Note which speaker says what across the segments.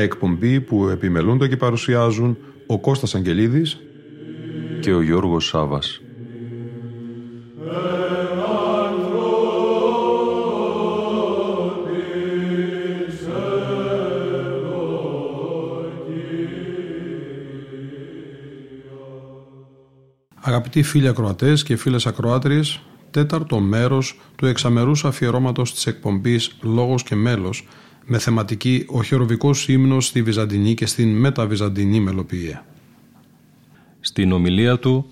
Speaker 1: Μια εκπομπή που επιμελούνται και παρουσιάζουν ο Κώστας Αγγελίδης και ο Γιώργος Σάβας. Αγαπητοί φίλοι ακροατές και φίλες ακροάτριες, τέταρτο μέρος του εξαμερούς αφιερώματος της εκπομπής «Λόγος και μέλος» με θεματική ο χειροβικός ύμνος στη Βυζαντινή και στην μεταβυζαντινή μελοποιία. Στην ομιλία του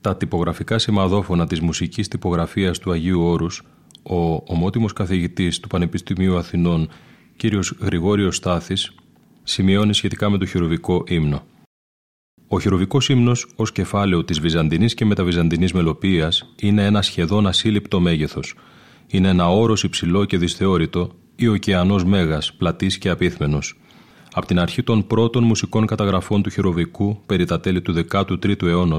Speaker 1: «Τα τυπογραφικά σημαδόφωνα της μουσικής τυπογραφίας του Αγίου Όρους» ο ομότιμος καθηγητής του Πανεπιστημίου Αθηνών κ. Γρηγόριος Στάθης σημειώνει σχετικά με το χειροβικό ύμνο. Ο χειροβικός ύμνος ως κεφάλαιο της Βυζαντινής και μεταβυζαντινής μελοποίηση είναι ένα σχεδόν ασύλληπτο μέγεθος. Είναι ένα όρος υψηλό και δυσθεώρητο ή ωκεανός μέγας, πλατής και απίθμενος. Από την αρχή των πρώτων μουσικών καταγραφών του χειροβικού περί τα τέλη του 13ου αιώνα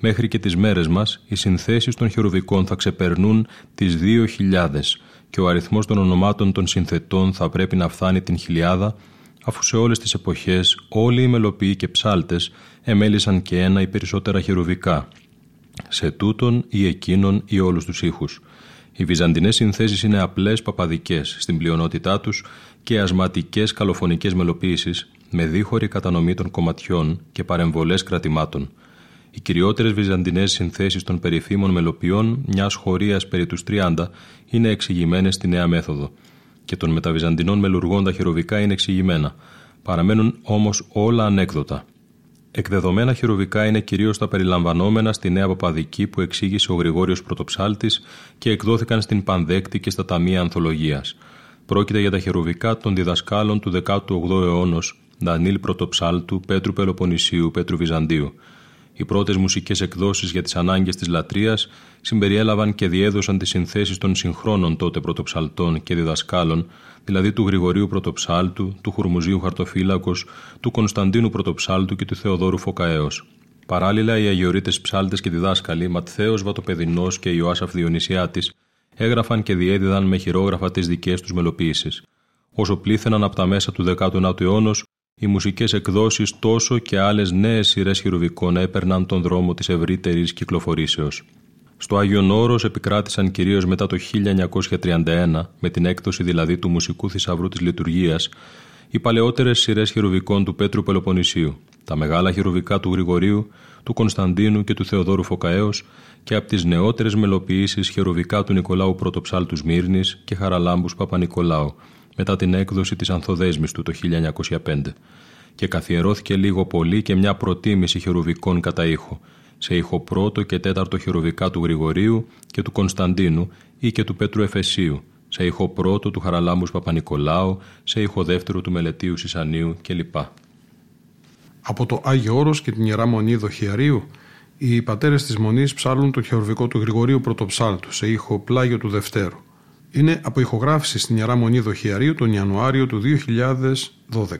Speaker 1: μέχρι και τις μέρες μας, οι συνθέσεις των χειροβικών θα ξεπερνούν τις 2.000 και ο αριθμός των ονομάτων των συνθετών θα πρέπει να φτάνει την χιλιάδα, αφού σε όλες τις εποχές όλοι οι μελοποιοί και ψάλτες εμέλησαν και ένα ή περισσότερα χειροβικά, σε τούτον ή εκείνον ή όλους τους ήχους. Οι βυζαντινές συνθέσεις είναι απλές παπαδικές στην πλειονότητά τους και ασματικές καλοφωνικές μελοποίησεις με δίχωρη κατανομή των κομματιών και παρεμβολές κρατημάτων. Οι κυριότερες βυζαντινές συνθέσεις των περιφήμων μελοποιών μιας χωρίας περί τους 30 είναι εξηγημένες στη νέα μέθοδο και των μεταβυζαντινών μελουργών τα χειροβικά είναι εξηγημένα. Παραμένουν όμως όλα ανέκδοτα. Εκδεδομένα χειροβικά είναι κυρίως τα περιλαμβανόμενα στη Νέα Παπαδική που εξήγησε ο Γρηγόριος Πρωτοψάλτης και εκδόθηκαν στην Πανδέκτη και στα Ταμεία Ανθολογίας. Πρόκειται για τα χειροβικά των διδασκάλων του 18ου αιώνα Δανίλ Πρωτοψάλτου, Πέτρου Πελοποννησίου, Πέτρου Βυζαντίου. Οι πρώτες μουσικές εκδόσεις για τις ανάγκες της λατρείας συμπεριέλαβαν και διέδωσαν τις συνθέσεις των συγχρόνων τότε πρωτοψαλτών και διδασκάλων, δηλαδή του Γρηγορίου Πρωτοψάλτου, του Χουρμουζίου Χαρτοφύλακος, του Κωνσταντίνου Πρωτοψάλτου και του Θεοδόρου Φωκαέως. Παράλληλα, οι αγιορείτες ψάλτες και διδάσκαλοι, Ματθαίος Βατοπεδινός και Ιωάσαφ Διονυσιάτης, έγραφαν και διέδιδαν με χειρόγραφα τις δικές τους μελοποίησεις. Όσο πλήθαιναν από τα μέσα του 19ου αιώνα, οι μουσικές εκδόσεις τόσο και άλλες νέες σειρές χειροβικών έπαιρναν τον δρόμο της ευρύτερης κυκλοφορήσεως. Στο Άγιον Όρος επικράτησαν κυρίως μετά το 1931, με την έκδοση δηλαδή του μουσικού θησαυρού της λειτουργίας, οι παλαιότερες σειρές χειροβικών του Πέτρου Πελοποννησίου, τα μεγάλα χειροβικά του Γρηγορίου, του Κωνσταντίνου και του Θεοδόρου Φωκαέως και από τις νεότερες μελοποιήσεις χειροβικά του Νικολάου Πρωτοψάλτου Μύρνη και Χαραλάμπους Παπα-Νικολάου, μετά την έκδοση της Ανθοδέσμης του το 1905 και καθιερώθηκε λίγο πολύ και μια προτίμηση χερουβικών κατά ήχο, σε ήχο πρώτο και τέταρτο χερουβικά του Γρηγορίου και του Κωνσταντίνου ή και του Πέτρου Εφεσίου, σε ήχο πρώτο του Χαραλάμπους Παπα-Νικολάου, σε ήχο δεύτερο του Μελετίου Σισανίου κλπ. Από το Άγιο Όρος και την Ιερά Μονή Δοχιαρίου, οι πατέρες της Μονής ψάλουν το χερουβικό του Γρηγορίου Πρωτοψάλτου σε ήχο πλάγιο του Δευτέρου είναι από ηχογράφηση στην Ιερά Μονή Δοχιαρίου τον Ιανουάριο του 2012.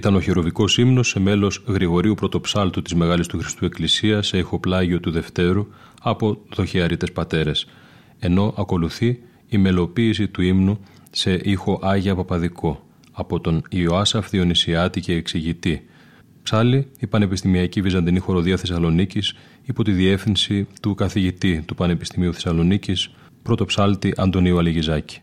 Speaker 1: Ήταν ο χειροβικός ύμνος σε μέλος Γρηγορίου Πρωτοψάλτου της Μεγάλης του Χριστού Εκκλησίας σε ηχοπλάγιο του Δευτέρου από δοχιαρίτε πατέρες, ενώ ακολουθεί η μελοποίηση του ύμνου σε ήχο Άγια Παπαδικό από τον Ιωάσαφ Διονυσιάτη και Εξηγητή. Ψάλη η Πανεπιστημιακή Βυζαντινή Χοροδία Θεσσαλονίκης υπό τη διεύθυνση του καθηγητή του Πανεπιστημίου Θεσσαλονίκης, πρωτοψάλτη Αντωνίου Αλιγιζάκη.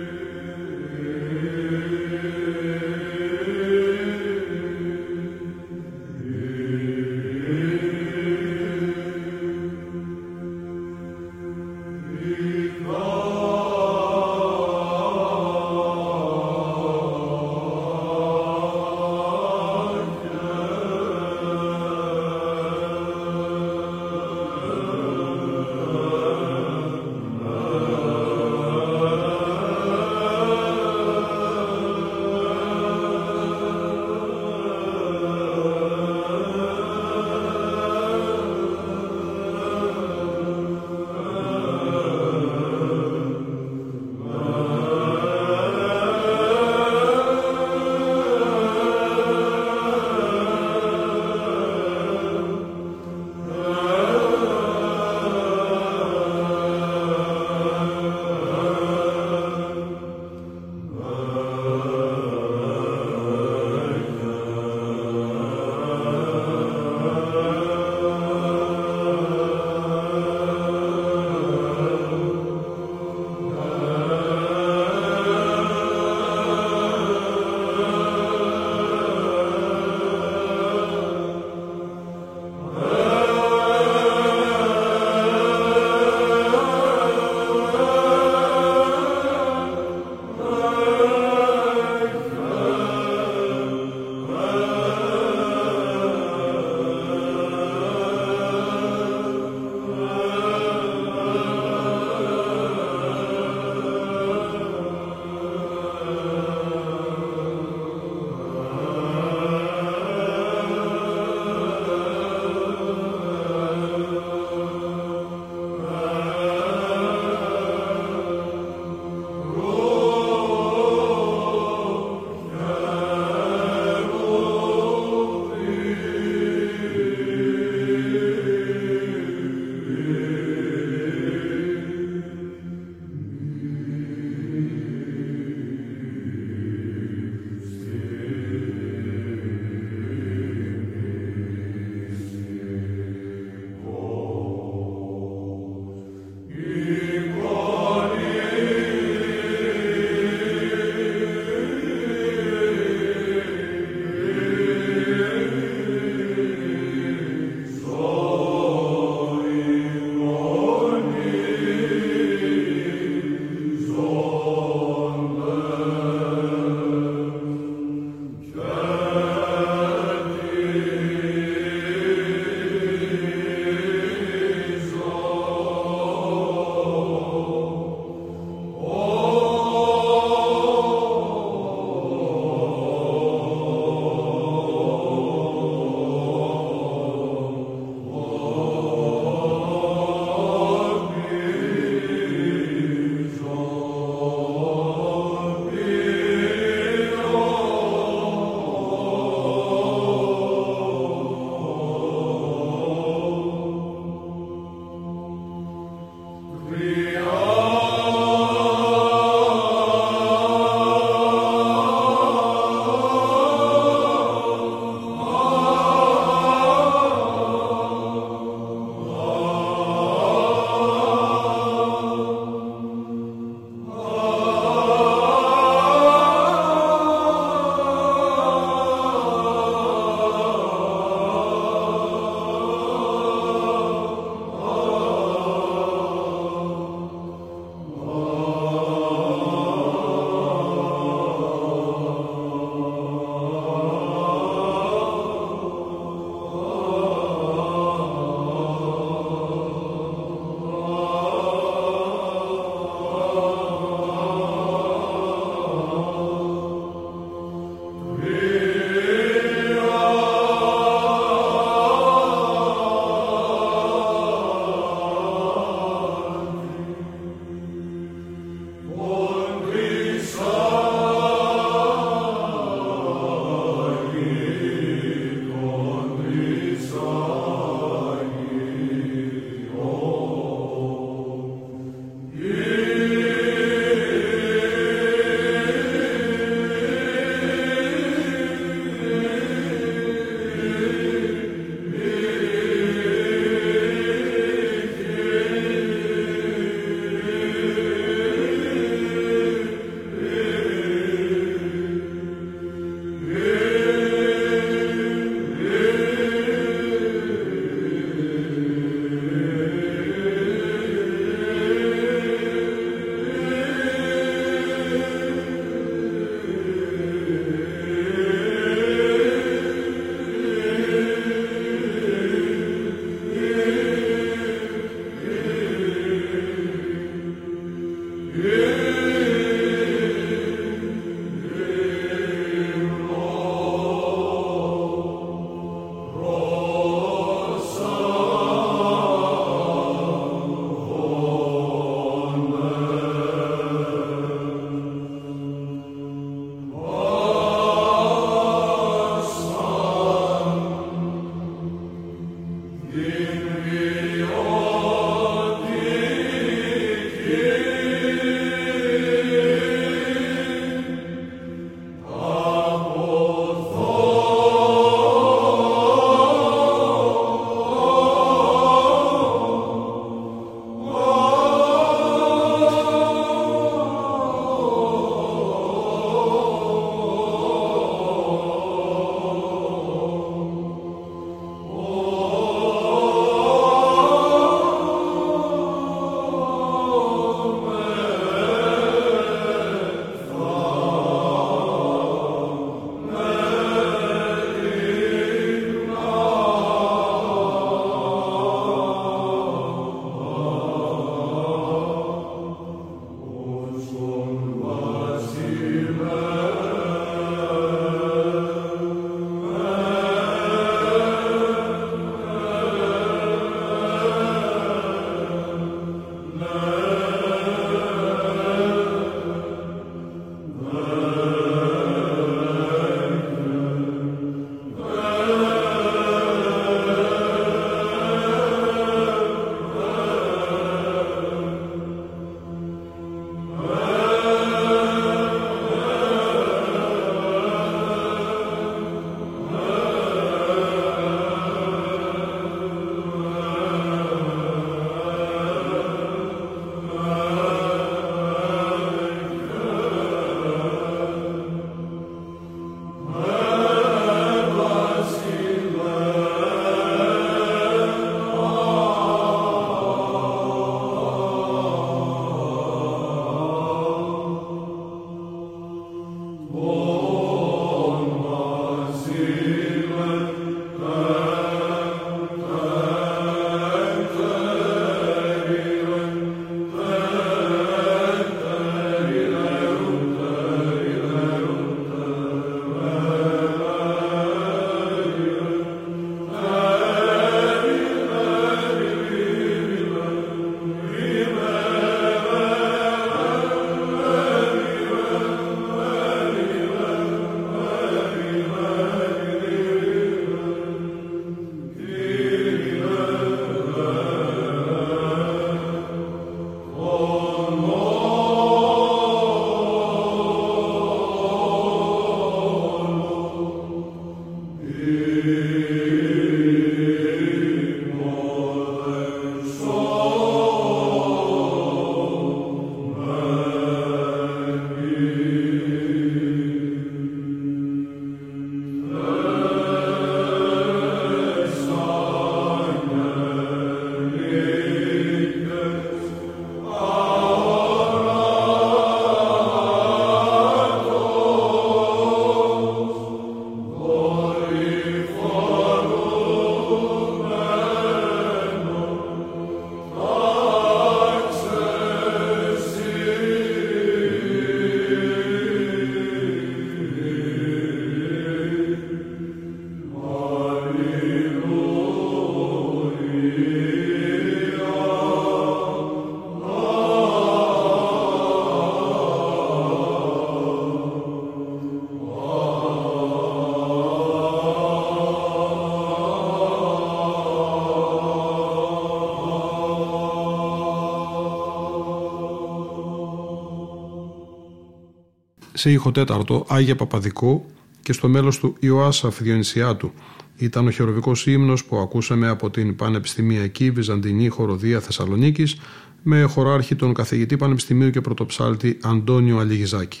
Speaker 2: Σε ήχο τέταρτο Άγια Παπαδικό και στο μέλος του Ιωάσαφ Διονυσιάτου. Ήταν ο χειροβικός ύμνος που ακούσαμε από την Πανεπιστημιακή Βυζαντινή Χοροδία Θεσσαλονίκης με χωράρχη τον καθηγητή Πανεπιστημίου και πρωτοψάλτη Αντώνιο Αλιγιζάκη.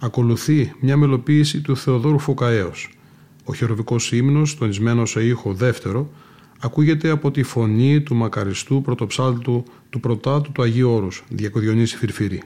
Speaker 2: Ακολουθεί μια μελοποίηση του Θεοδόρου Φωκαέως. Ο χειροβικός ύμνος, τονισμένο σε ήχο δεύτερο, ακούγεται από τη φωνή του μακαριστού πρωτοψάλτου του πρωτάτου του Αγίου Όρους, Διακοδιονύση Φυρφύρη.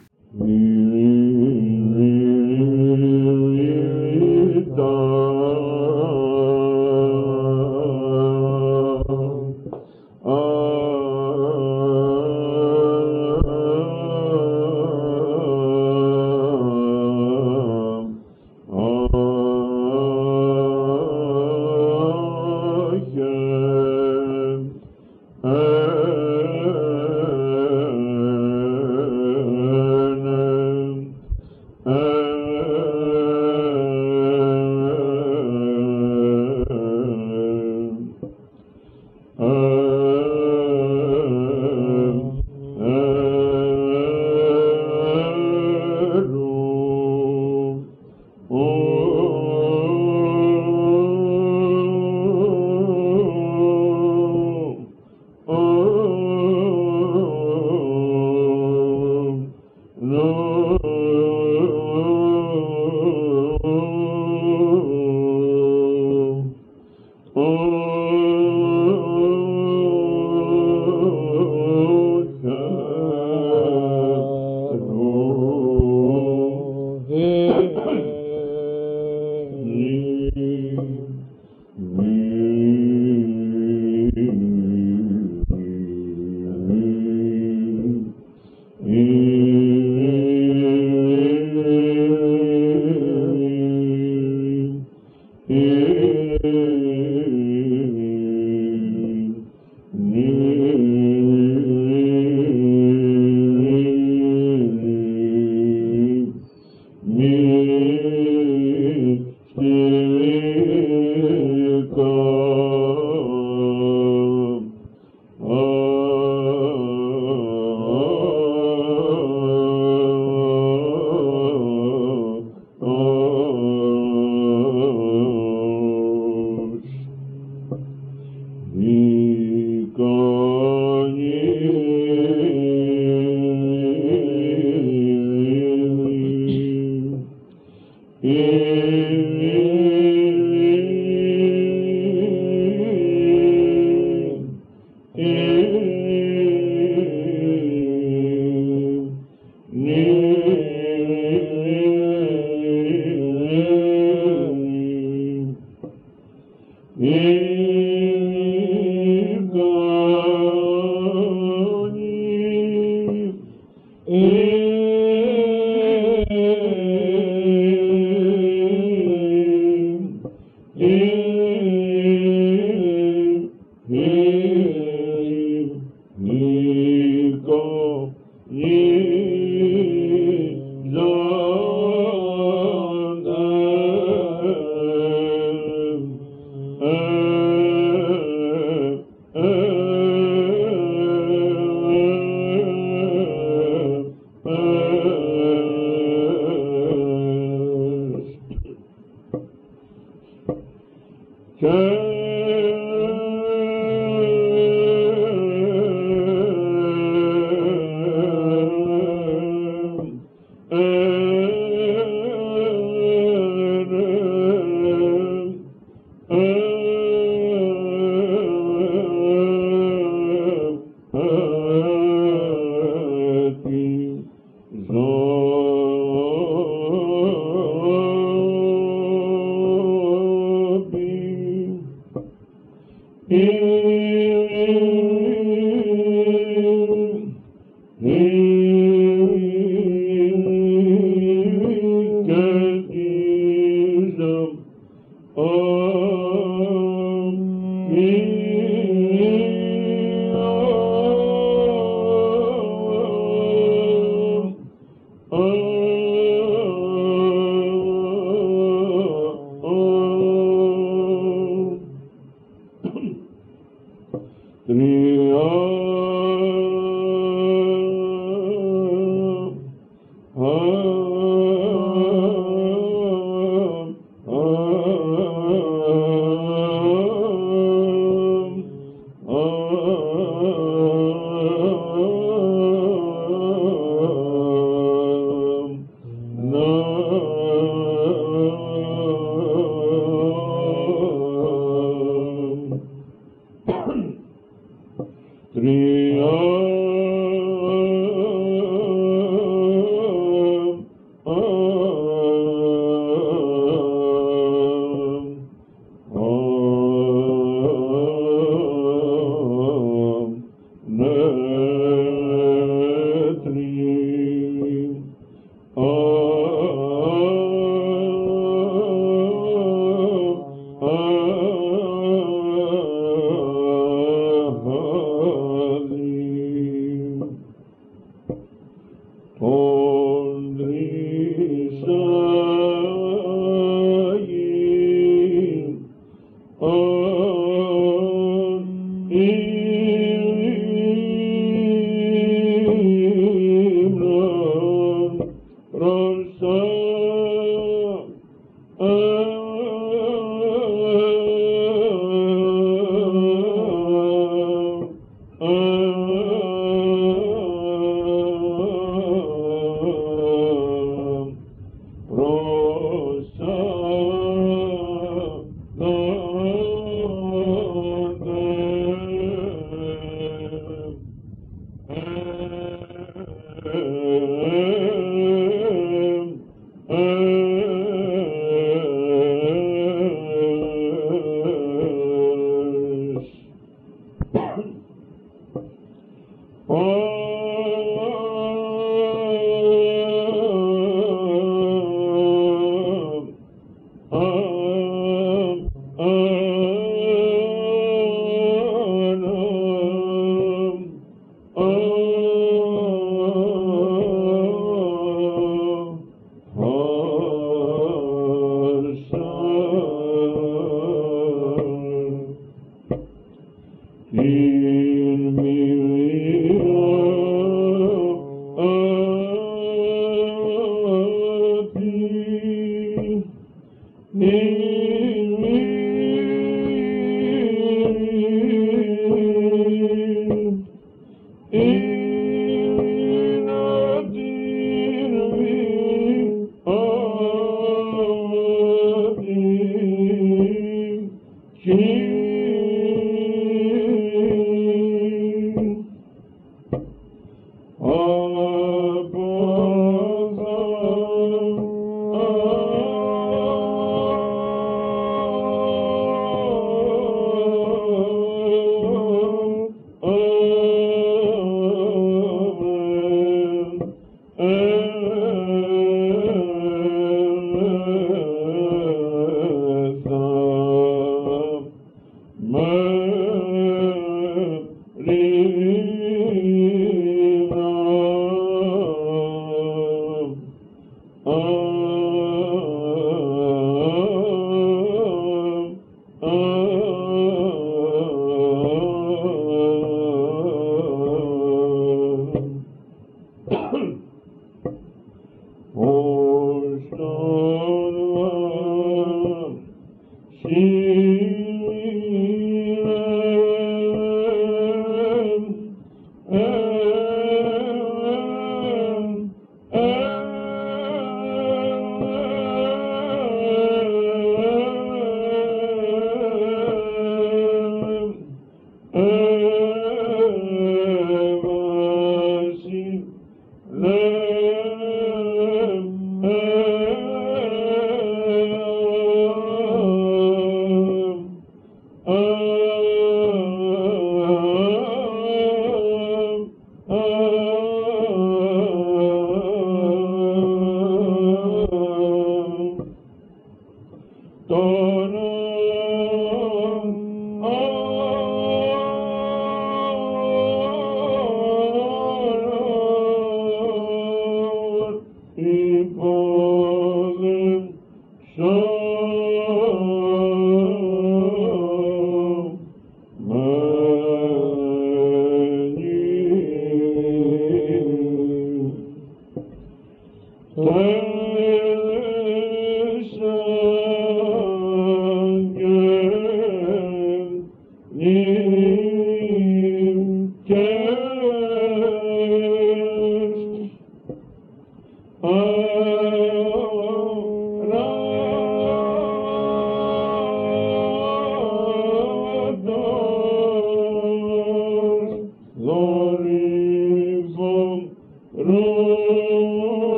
Speaker 2: Oh.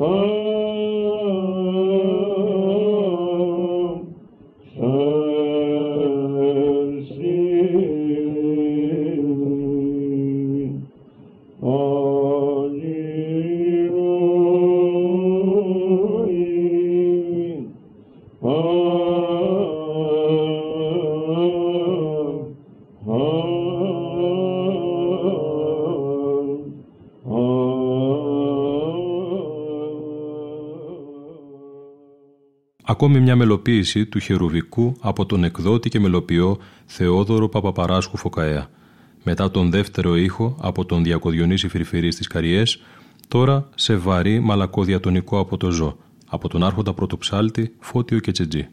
Speaker 2: Oh. Ακόμη μια μελοποίηση του χερουβικού από τον εκδότη και μελοποιό Θεόδωρο Παπαπαράσχου Φωκαέα. Μετά τον δεύτερο ήχο από τον Διακοδιονύση Φυρφυρή στις Καριές, τώρα σε βαρύ μαλακό διατονικό από το ζω, από τον άρχοντα πρωτοψάλτη Φώτιο και Τσετζή.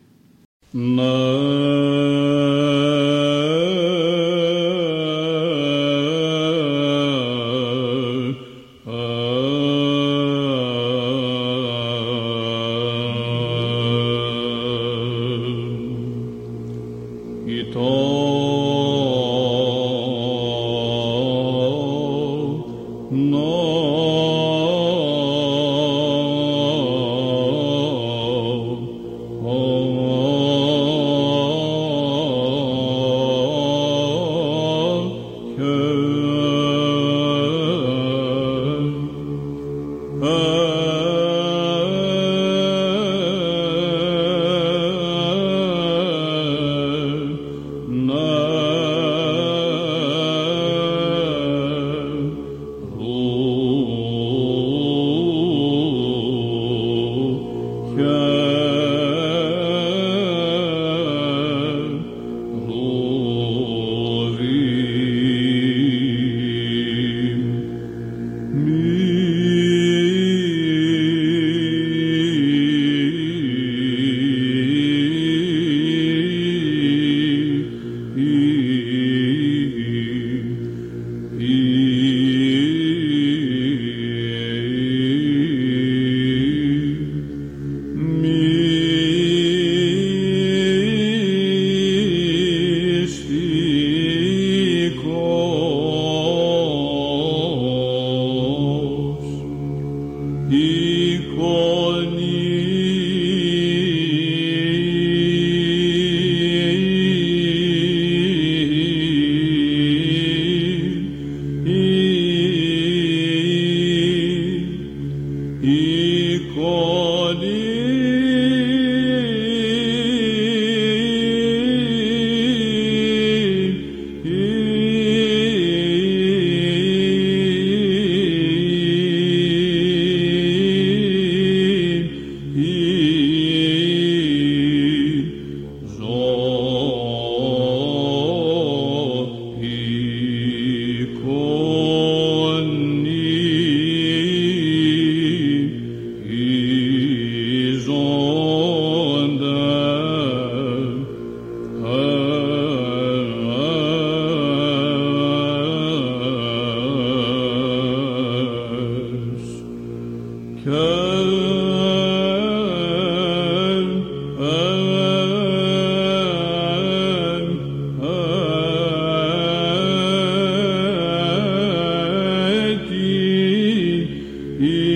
Speaker 2: He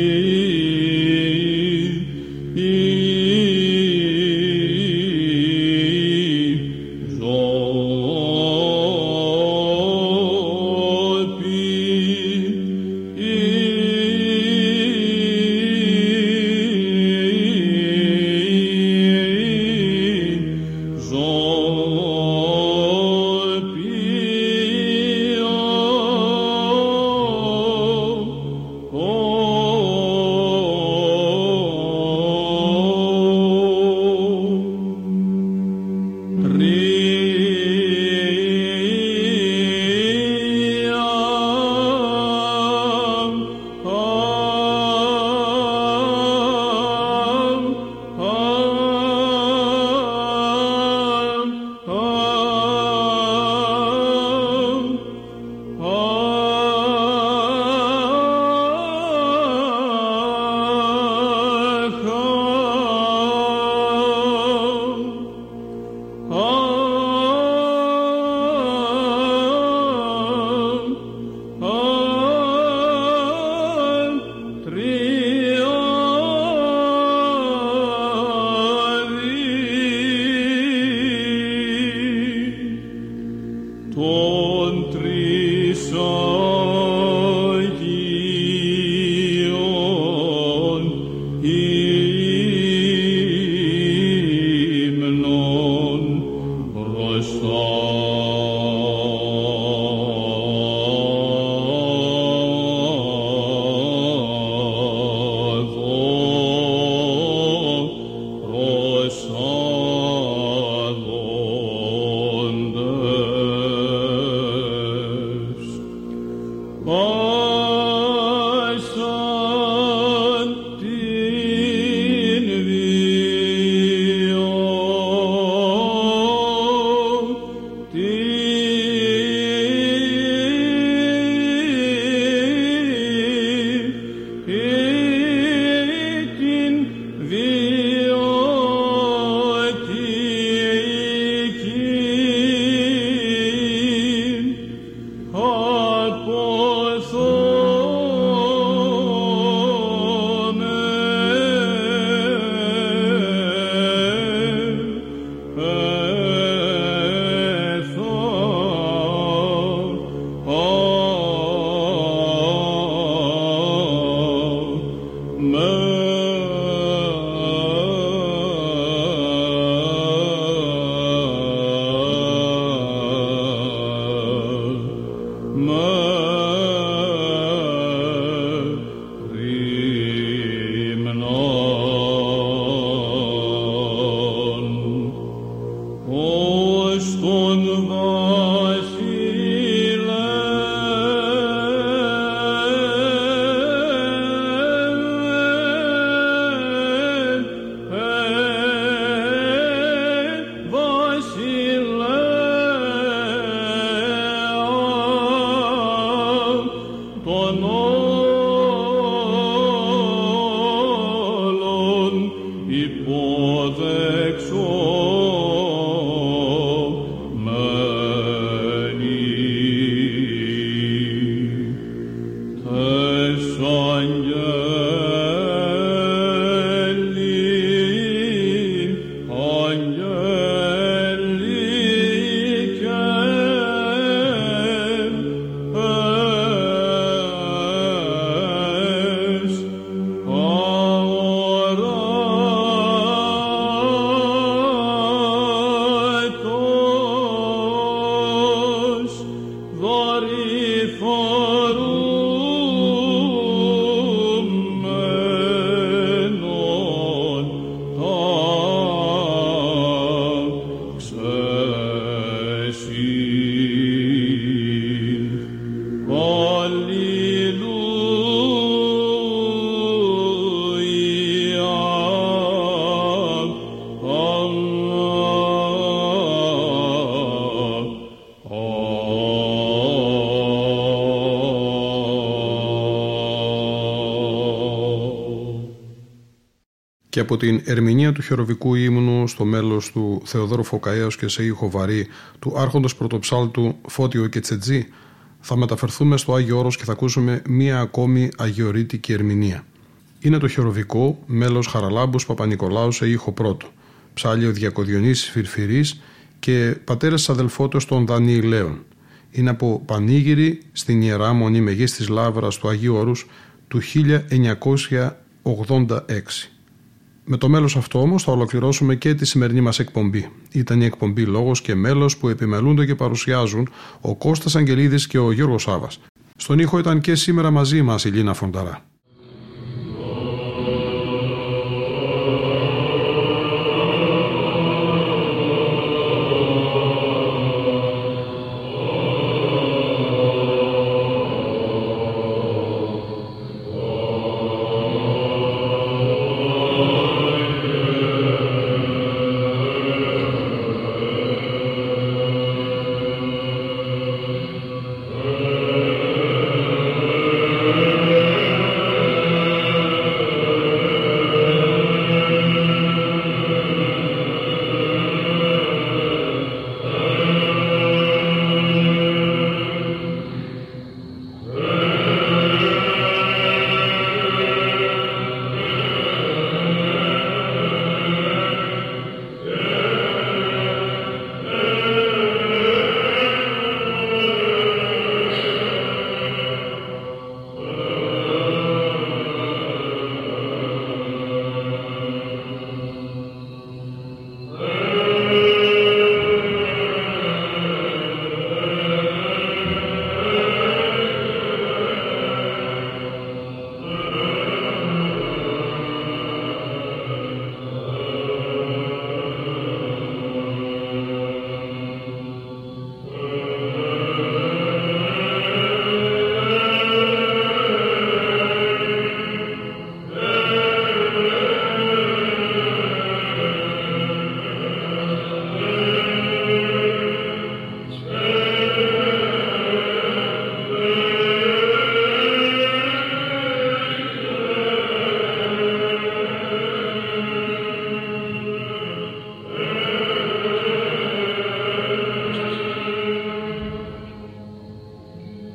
Speaker 2: την ερμηνεία του χεροβικού ύμνου στο μέλος του Θεοδόρου Φωκαέως και σε ήχο βαρύ του άρχοντος πρωτοψάλτου Φώτιο και Τσετζή θα μεταφερθούμε στο Άγιο Όρος και θα ακούσουμε μία ακόμη αγιορείτικη ερμηνεία. Είναι το χεροβικό μέλος Χαραλάμπους Παπα-Νικολάου σε ήχο πρώτο, ψάλιο Διακοδιονύσης Φυρφυρής και πατέρας αδελφότος των Δανιηλαίων. Είναι από Πανήγυρη στην Ιερά Μονή Μεγής της Λάβρας του Αγίου Όρους του 1986. Με το μέλος αυτό όμως θα ολοκληρώσουμε και τη σημερινή μας εκπομπή. Ήταν η εκπομπή Λόγος και Μέλος που επιμελούνται και παρουσιάζουν ο Κώστας Αγγελίδης και ο Γιώργος Σάβας. Στον ήχο ήταν και σήμερα μαζί μας η Λίνα Φονταρά.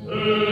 Speaker 2: Amen.